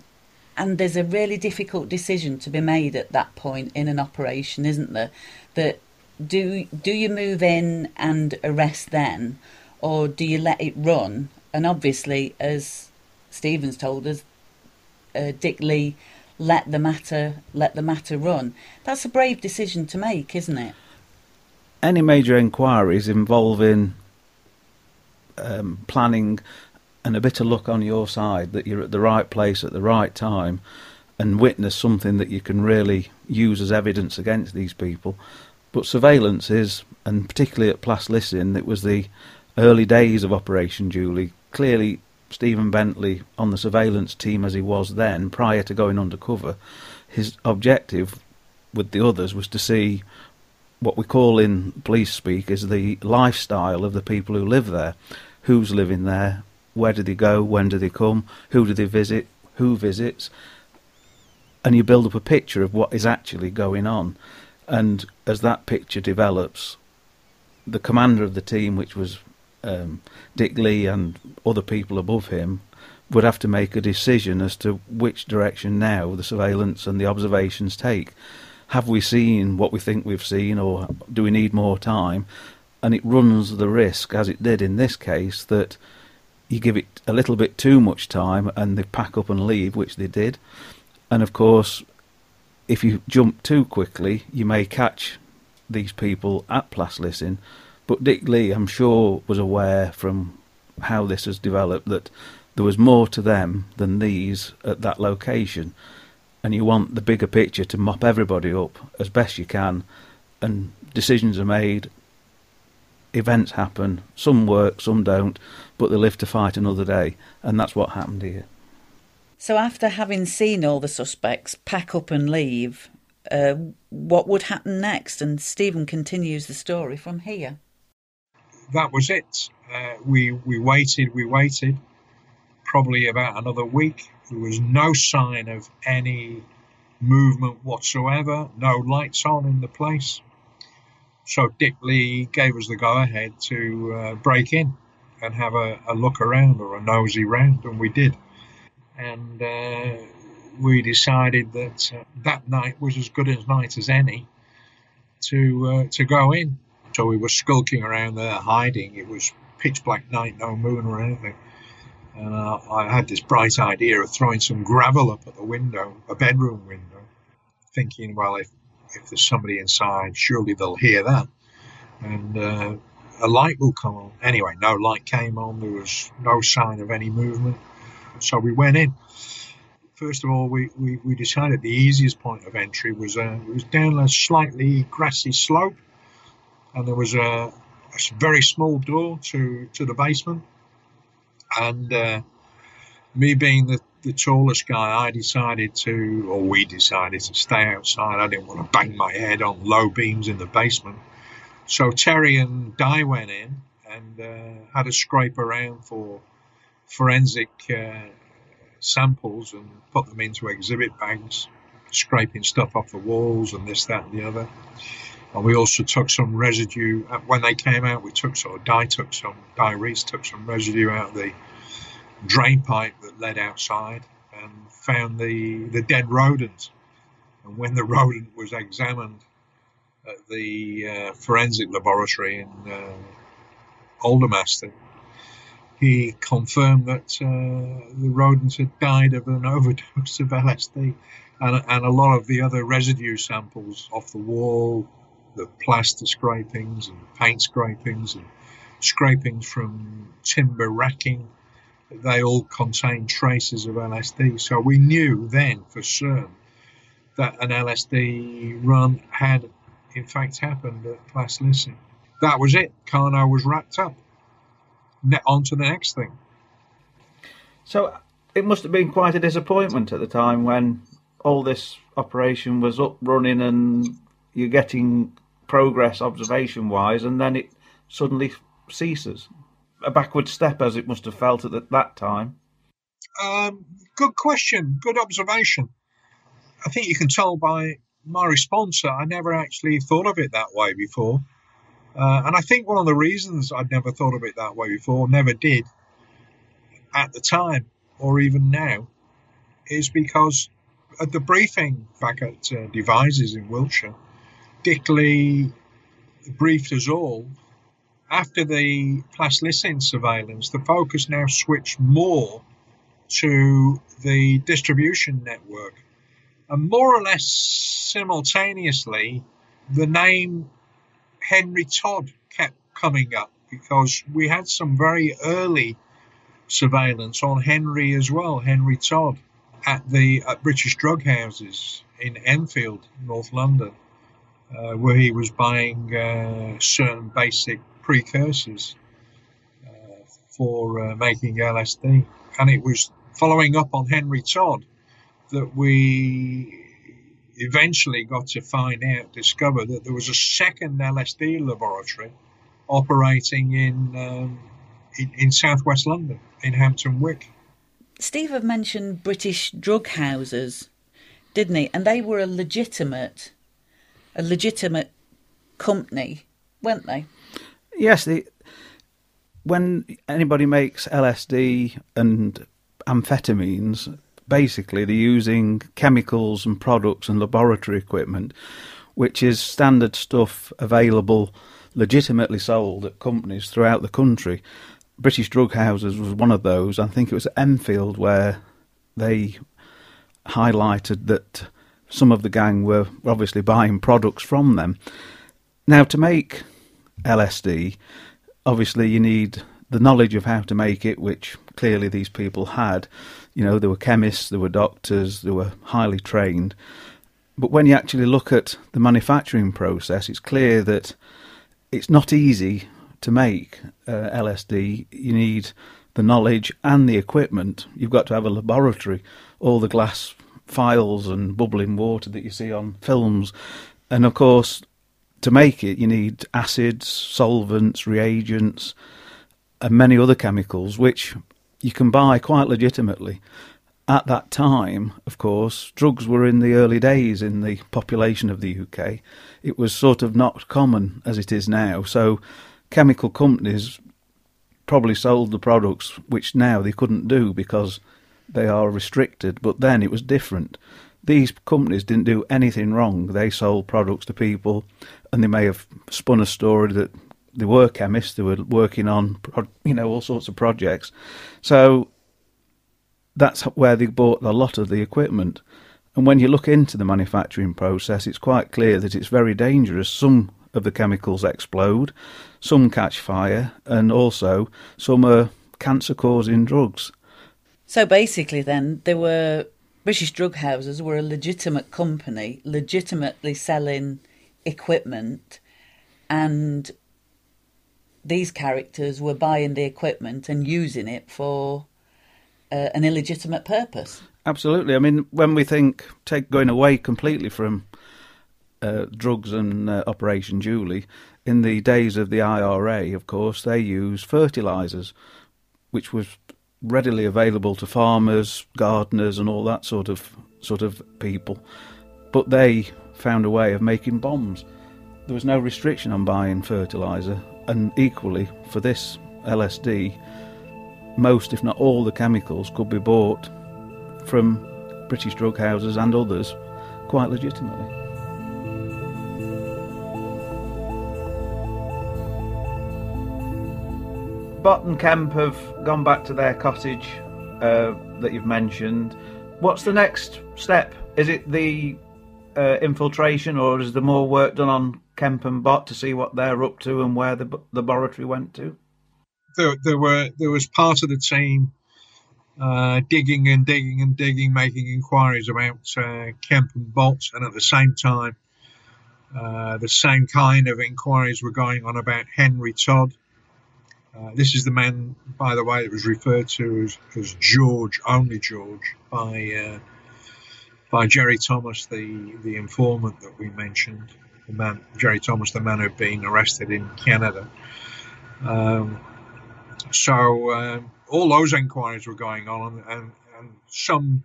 and there's a really difficult decision to be made at that point in an operation, isn't there? That do do you move in and arrest then, or do you let it run? And obviously, as Stevens told us, uh, Dick Lee let the matter let the matter run. That's a brave decision to make, isn't it? Any major inquiries involving um, planning and a bit of luck on your side that you're at the right place at the right time and witness something that you can really use as evidence against these people. But surveillance is, and particularly at Plas Llysyn, it was the early days of Operation Julie. Clearly, Stephen Bentley on the surveillance team as he was then, prior to going undercover, his objective with the others was to see what we call in police speak is the lifestyle of the people who live there. Who's living there? Where do they go? When do they come? Who do they visit? Who visits? and you build up a picture of what is actually going on. And as that picture develops, the commander of the team, which was um, Dick Lee and other people above him, would have to make a decision as to which direction now the surveillance and the observations take. Have we seen what we think we've seen, or do we need more time? And it runs the risk, as it did in this case, that you give it a little bit too much time and they pack up and leave, which they did. And of course, if you jump too quickly, you may catch these people at Plas But Dick Lee, I'm sure, was aware from how this has developed that there was more to them than these at that location. And you want the bigger picture to mop everybody up as best you can, and decisions are made, events happen, some work, some don't, but they live to fight another day, and that's what happened here. So, after having seen all the suspects pack up and leave, uh, what would happen next? And Stephen continues the story from here. That was it. Uh, we we waited, we waited, probably about another week. There was no sign of any movement whatsoever, no lights on in the place. So Dick Lee gave us the go ahead to uh, break in and have a, a, look around or a nosy round, and we did. And uh, we decided that uh, that night was as good a night as any to uh, to go in. So we were skulking around there, hiding. It was pitch black night, no moon or anything. And uh, I had this bright idea of throwing some gravel up at the window, a bedroom window, thinking, well, if if there's somebody inside, surely they'll hear that, and uh, a light will come on. Anyway, no light came on. There was no sign of any movement. So we went in. First of all, we, we, we decided the easiest point of entry was uh, it was down a slightly grassy slope, and there was a, a very small door to to the basement. And uh, me being the, the tallest guy, I decided to, or we decided to stay outside. I didn't want to bang my head on low beams in the basement. So Terry and Di went in and uh, had a scrape around for forensic uh, samples and put them into exhibit bags, scraping stuff off the walls and this, that, and the other. And we also took some residue uh, when they came out. We took some, Di took some, Di Reese took some residue out of the drain pipe that led outside and found the the dead rodent. And when the rodent was examined at the uh, forensic laboratory in uh, Aldermaston, he confirmed that uh, the rodents had died of an overdose of LSD, and, and a lot of the other residue samples off the wall, the plaster scrapings and paint scrapings and scrapings from timber racking, they all contained traces of LSD. So we knew then for certain that an LSD run had in fact happened at Plas Llysyn. That was it. Carno was wrapped up. Ne- on to the next thing. So it must have been quite a disappointment at the time when all this operation was up running and you're getting progress observation wise, and then it suddenly ceases. A backward step, as it must have felt at that time. Um, good question. Good observation. I think you can tell by my response, I never actually thought of it that way before. Uh, and I think one of the reasons I'd never thought of it that way before, never did at the time or even now, is because at the briefing back at uh, Devizes in Wiltshire, Dick Lee briefed us all. After the Plas Llysyn surveillance, the focus now switched more to the distribution network and more or less simultaneously, the name Henry Todd kept coming up because we had some very early surveillance on Henry as well, Henry Todd, at the at British drug houses in Enfield, North London, uh, where he was buying uh, certain basic precursors uh, for uh, making LSD. And it was following up on Henry Todd that we eventually got to find out, discover that there was a second LSD laboratory operating in, um, in, in southwest London, in Hampton Wick. Steve have mentioned British drug houses. didn't he? And they were a legitimate, a legitimate company, weren't they? Yes, the, when anybody makes LSD and amphetamines, basically they're using chemicals and products and laboratory equipment, which is standard stuff available, legitimately sold at companies throughout the country. British Drug Houses was one of those. I think it was Enfield where they highlighted that some of the gang were obviously buying products from them. Now, to make LSD, obviously you need the knowledge of how to make it, which clearly these people had. You know, there were chemists, there were doctors, they were highly trained. But when you actually look at the manufacturing process, it's clear that it's not easy to make uh, LSD. You need the knowledge and the equipment. You've got to have a laboratory, all the glass files and bubbling water that you see on films. And of course, to make it, you need acids, solvents, reagents, and many other chemicals, which you can buy quite legitimately. At that time, of course, drugs were in the early days in the population of the UK. It was sort of not common as it is now. So, chemical companies probably sold the products which now they couldn't do because they are restricted, but then it was different. These companies didn't do anything wrong. They sold products to people, and they may have spun a story that they were chemists, they were working on, you know, all sorts of projects. So that's where they bought a lot of the equipment. And when you look into the manufacturing process, it's quite clear that it's very dangerous. Some of the chemicals explode, some catch fire, and also some are cancer causing drugs. So basically, then, there were British drug houses were a legitimate company, legitimately selling equipment, and these characters were buying the equipment and using it for uh, an illegitimate purpose. Absolutely. I mean, when we think take going away completely from uh, drugs and uh, Operation Julie, in the days of the IRA, of course, they used fertilizers, which was readily available to farmers, gardeners, and all that sort of sort of people. But they found a way of making bombs. There was no restriction on buying fertilizer, and equally for this LSD, most, if not all, the chemicals could be bought from British drug houses and others quite legitimately. Bott and Kemp have gone back to their cottage uh, that you've mentioned. What's the next step? Is it the uh, infiltration, or is there more work done on Kemp and Bott to see what they're up to and where the, laboratory went to? There, there were there was part of the team uh, digging and digging and digging, making inquiries about uh, Kemp and Bott, and at the same time, uh, the same kind of inquiries were going on about Henry Todd uh, this is the man, by the way, that was referred to as, as George, only George, by uh, by Jerry Thomas, the the informant that we mentioned. The man, Jerry Thomas, the man who'd been arrested in Canada. Um, so um, all those inquiries were going on, and, and, some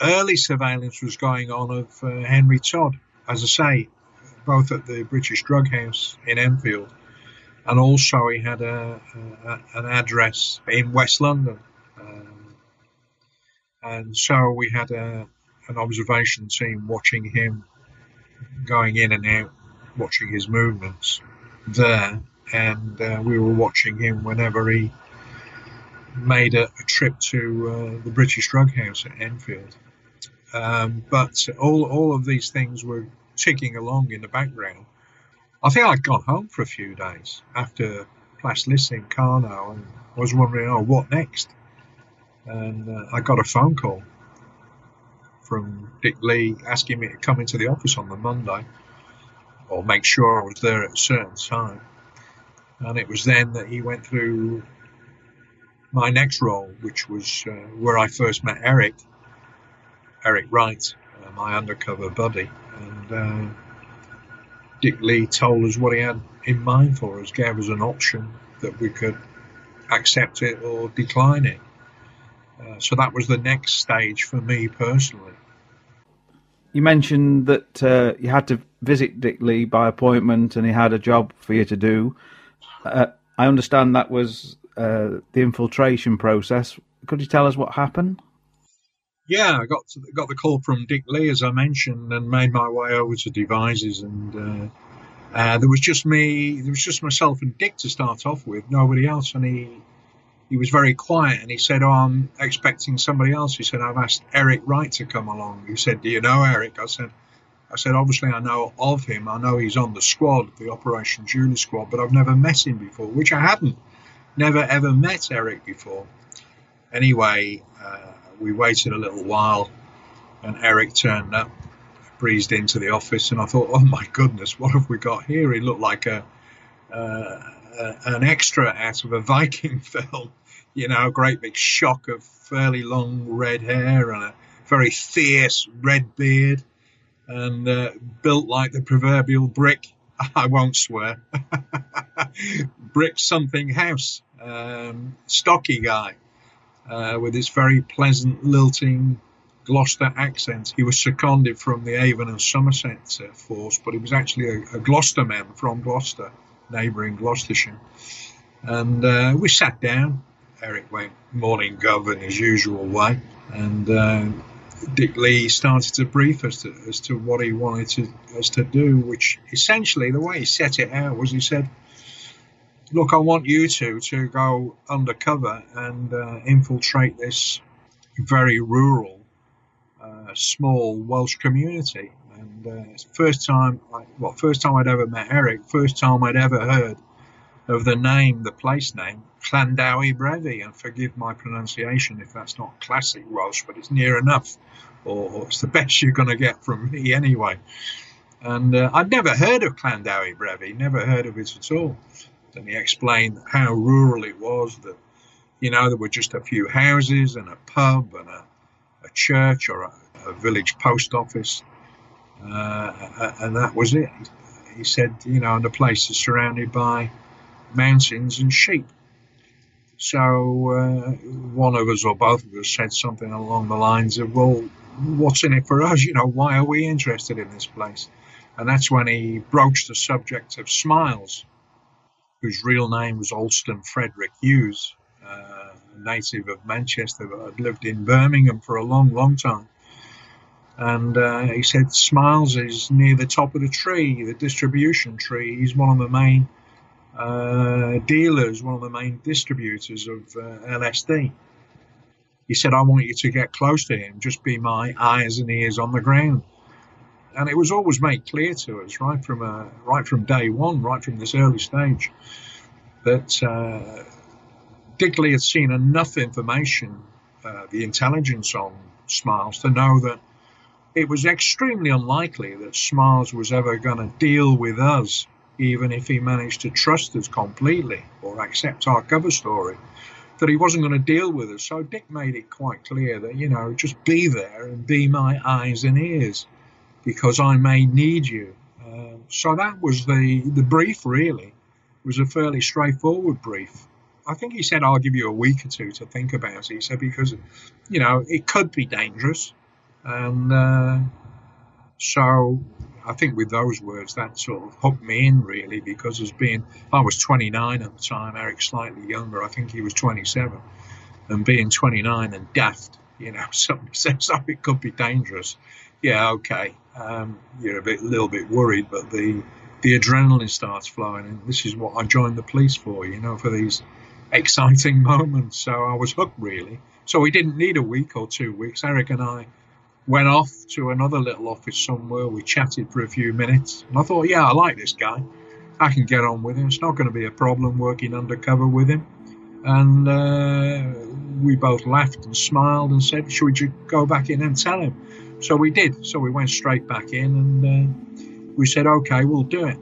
early surveillance was going on of uh, Henry Todd, as I say, both at the British Drug House in Enfield and also he had a, a an address in West London, um, and so we had a an observation team watching him going in and out, watching his movements there, and uh, we were watching him whenever he made a, a trip to uh, the British Drug House at Enfield. Um, but all all of these things were ticking along in the background I think I'd gone home for a few days after Plas Carno and was wondering, oh, what next? And uh, I got a phone call from Dick Lee asking me to come into the office on the Monday or make sure I was there at a certain time. And it was then that he went through my next role, which was uh, where I first met Eric, Eric Wright, uh, my undercover buddy. And uh, Dick Lee told us what he had in mind for us, gave us an option that we could accept it or decline it. Uh, so that was the next stage for me personally. you mentioned that uh, you had to visit Dick Lee by appointment, and he had a job for you to do. Uh, I understand that was uh, the infiltration process. Could you tell us what happened? Yeah, I got to, got the call from Dick Lee as I mentioned, and made my way over to Devizes, and uh, uh, there was just me, there was just myself and Dick to start off with, nobody else, and he he was very quiet, and he said, "Oh, I'm expecting somebody else." He said, "I've asked Eric Wright to come along." He said, "Do you know Eric?" I said. I said, obviously, I know of him. I know he's on the squad, the Operation Julie squad, but I've never met him before, which I hadn't. Never ever met Eric before. Anyway, uh, we waited a little while, and Eric turned up, breezed into the office, and I thought, oh my goodness, what have we got here? He looked like a, uh, an extra out of a Viking film, you know, a great big shock of fairly long red hair and a very fierce red beard, and uh, built like the proverbial brick. I won't swear. brick something house, um, stocky guy uh, with his very pleasant, lilting Gloucester accent. He was seconded from the Avon and Somerset uh, force, but he was actually a, a Gloucester man from Gloucester, neighbouring Gloucestershire. And uh, we sat down. Eric went morning gov in his usual way, and uh, Dick Lee started to brief us to, as to what he wanted to, us to do. Which essentially, the way he set it out was, he said, look, I want you two to go undercover and uh, infiltrate this very rural, uh, small Welsh community. And uh, first time, well, first time I'd ever met Eric, first time I'd ever heard of the name, the place name, Llanddewi Brefi. And forgive my pronunciation if that's not classic Welsh, but it's near enough, or, it's the best you're going to get from me anyway. And uh, I'd never heard of Llanddewi Brefi, never heard of it at all and he explained how rural it was that you know there were just a few houses and a pub and a, a church or a, a, village post office uh, and that was it he said you know and the place is surrounded by mountains and sheep so uh, one of us or both of us said something along the lines of well what's in it for us you know why are we interested in this place and that's when he broached the subject of smiles whose real name was Alston Frederick Hughes, uh, native of Manchester, but had lived in Birmingham for a long, long time. And uh, he said Smiles is near the top of the tree, the distribution tree. He's one of the main uh, dealers, one of the main distributors of uh, LSD. He said, I want you to get close to him, just be my eyes and ears on the ground. And it was always made clear to us right from uh, right from day one, right from this early stage, that uh, Dick had seen enough information, uh, the intelligence on Smiles, to know that it was extremely unlikely that Smiles was ever going to deal with us, even if he managed to trust us completely or accept our cover story. That he wasn't going to deal with us. So Dick made it quite clear that, you know, just be there and be my eyes and ears because I may need you. Uh, so that was the, the brief, really. It was a fairly straightforward brief. I think he said, I'll give you a week or two to think about it. He said, because, you know, it could be dangerous. And uh, so I think with those words, that sort of hooked me in, really, because as being, I was 29 at the time, Eric slightly younger, I think he was 27. And being 29 and daft, you know, somebody says, oh, it could be dangerous. Yeah, okay um, you're a bit, little bit worried, but the the adrenaline starts flowing, and this is what I joined the police for, you know, for these exciting moments. So I was hooked, really. So we didn't need a week or two weeks. Eric and I went off to another little office somewhere. We chatted for a few minutes, and I thought, yeah, I like this guy. I can get on with him. It's not going to be a problem working undercover with him. And uh, we both laughed and smiled and said, should we just go back in and tell him? So we did. So we went straight back in and uh, we said, okay, we'll do it.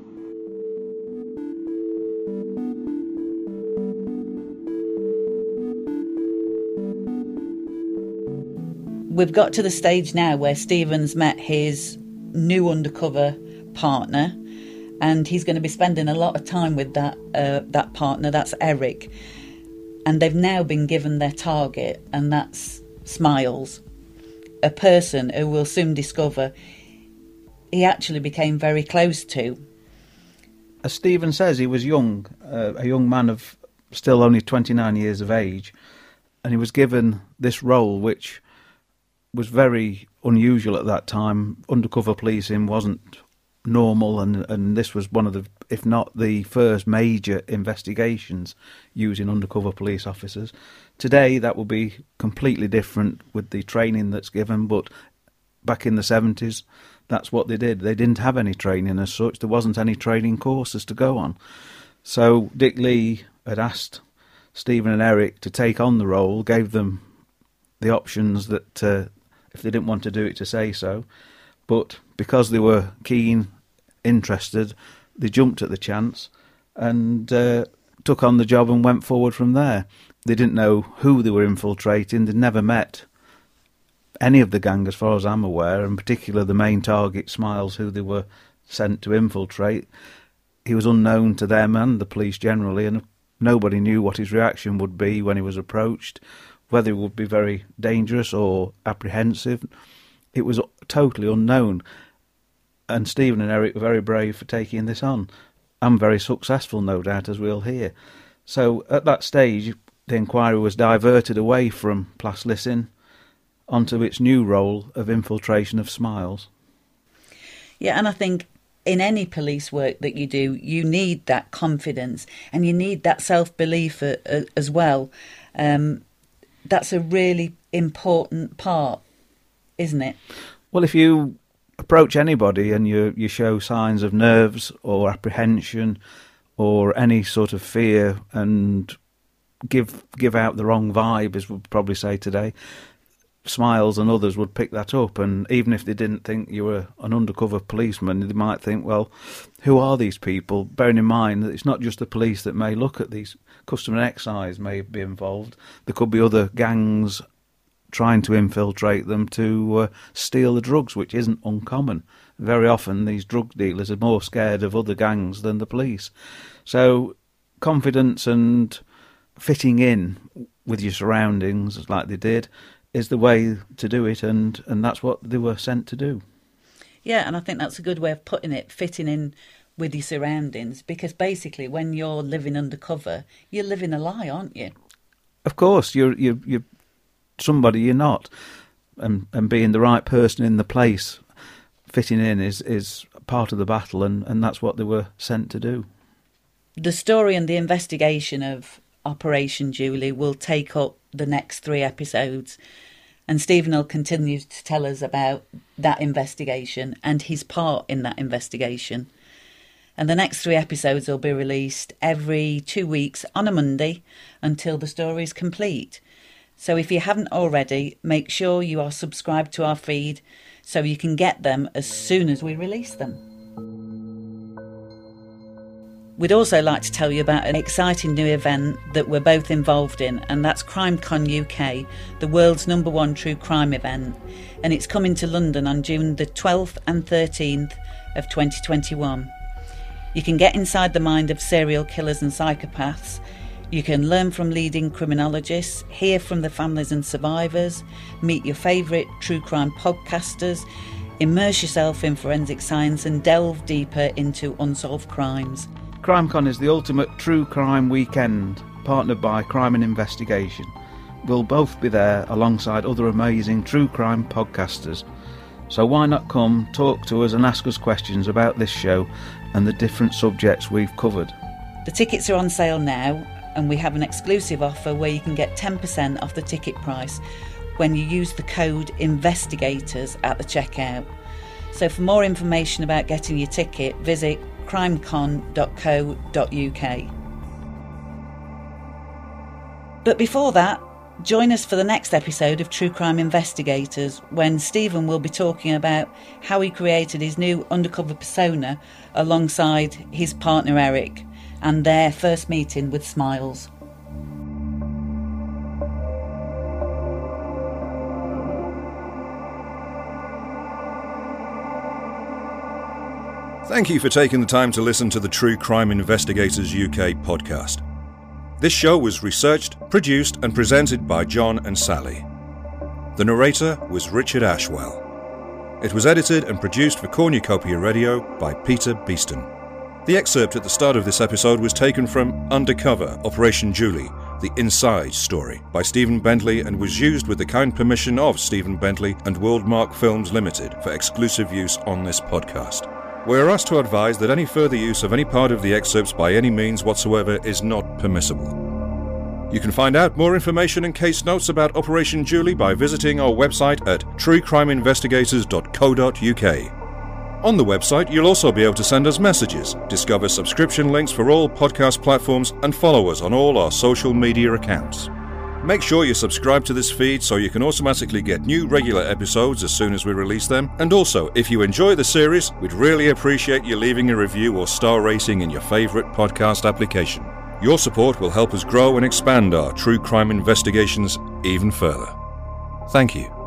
We've got to the stage now where Stephen's met his new undercover partner, and he's going to be spending a lot of time with that uh, that partner. That's Eric, and they've now been given their target, and that's Smiles a person who will soon discover he actually became very close to. As Stephen says, he was young, uh, a young man of still only 29 years of age, and he was given this role, which was very unusual at that time. Undercover policing wasn't normal, and, and this was one of the, if not the first major investigations using undercover police officers. Today, that would be completely different with the training that's given, but back in the 70s, that's what they did. They didn't have any training as such, there wasn't any training courses to go on. So Dick Lee had asked Stephen and Eric to take on the role, gave them the options that uh, if they didn't want to do it, to say so. But because they were keen, interested, they jumped at the chance and uh, took on the job and went forward from there. They didn't know who they were infiltrating, they'd never met any of the gang, as far as I'm aware, in particular the main target, Smiles, who they were sent to infiltrate. He was unknown to them and the police generally, and nobody knew what his reaction would be when he was approached, whether it would be very dangerous or apprehensive. It was totally unknown. And Stephen and Eric were very brave for taking this on. And very successful, no doubt, as we'll hear. So at that stage, the inquiry was diverted away from Plas onto its new role of infiltration of Smiles. Yeah, and I think in any police work that you do, you need that confidence and you need that self belief as well. Um, that's a really important part, isn't it? Well, if you approach anybody and you you show signs of nerves or apprehension or any sort of fear and give give out the wrong vibe, as we'd probably say today, Smiles and others would pick that up, and even if they didn't think you were an undercover policeman, they might think, well, who are these people? Bearing in mind that it's not just the police that may look at these, custom and excise may be involved. There could be other gangs trying to infiltrate them to uh, steal the drugs, which isn't uncommon. Very often, these drug dealers are more scared of other gangs than the police. So, confidence and fitting in with your surroundings, like they did, is the way to do it, and, and that's what they were sent to do. Yeah, and I think that's a good way of putting it, fitting in with your surroundings, because basically, when you're living undercover, you're living a lie, aren't you? Of course, you're you're, you're somebody you're not, and and being the right person in the place, fitting in is is part of the battle, and and that's what they were sent to do. The story and the investigation of Operation Julie will take up the next three episodes. And Stephen will continue to tell us about that investigation and his part in that investigation. And the next three episodes will be released every two weeks on a Monday until the story is complete. So if you haven't already, make sure you are subscribed to our feed so you can get them as soon as we release them. We'd also like to tell you about an exciting new event that we're both involved in, and that's CrimeCon UK, the world's number one true crime event. And it's coming to London on June the 12th and 13th of 2021. You can get inside the mind of serial killers and psychopaths. You can learn from leading criminologists, hear from the families and survivors, meet your favourite true crime podcasters, immerse yourself in forensic science, and delve deeper into unsolved crimes. CrimeCon is the ultimate true crime weekend, partnered by Crime and Investigation. We'll both be there alongside other amazing true crime podcasters. So why not come, talk to us, and ask us questions about this show and the different subjects we've covered? The tickets are on sale now, and we have an exclusive offer where you can get 10% off the ticket price when you use the code INVESTIGATORS at the checkout. So, for more information about getting your ticket, visit crimecon.co.uk. But before that, join us for the next episode of True Crime Investigators when Stephen will be talking about how he created his new undercover persona alongside his partner Eric and their first meeting with Smiles. Thank you for taking the time to listen to the True Crime Investigators UK podcast. This show was researched, produced, and presented by John and Sally. The narrator was Richard Ashwell. It was edited and produced for Cornucopia Radio by Peter Beeston. The excerpt at the start of this episode was taken from Undercover Operation Julie, the Inside Story by Stephen Bentley and was used with the kind permission of Stephen Bentley and Worldmark Films Limited for exclusive use on this podcast. We are asked to advise that any further use of any part of the excerpts by any means whatsoever is not permissible. You can find out more information and case notes about Operation Julie by visiting our website at truecrimeinvestigators.co.uk. On the website, you'll also be able to send us messages, discover subscription links for all podcast platforms, and follow us on all our social media accounts. Make sure you subscribe to this feed so you can automatically get new regular episodes as soon as we release them. And also, if you enjoy the series, we'd really appreciate you leaving a review or star rating in your favourite podcast application. Your support will help us grow and expand our true crime investigations even further. Thank you.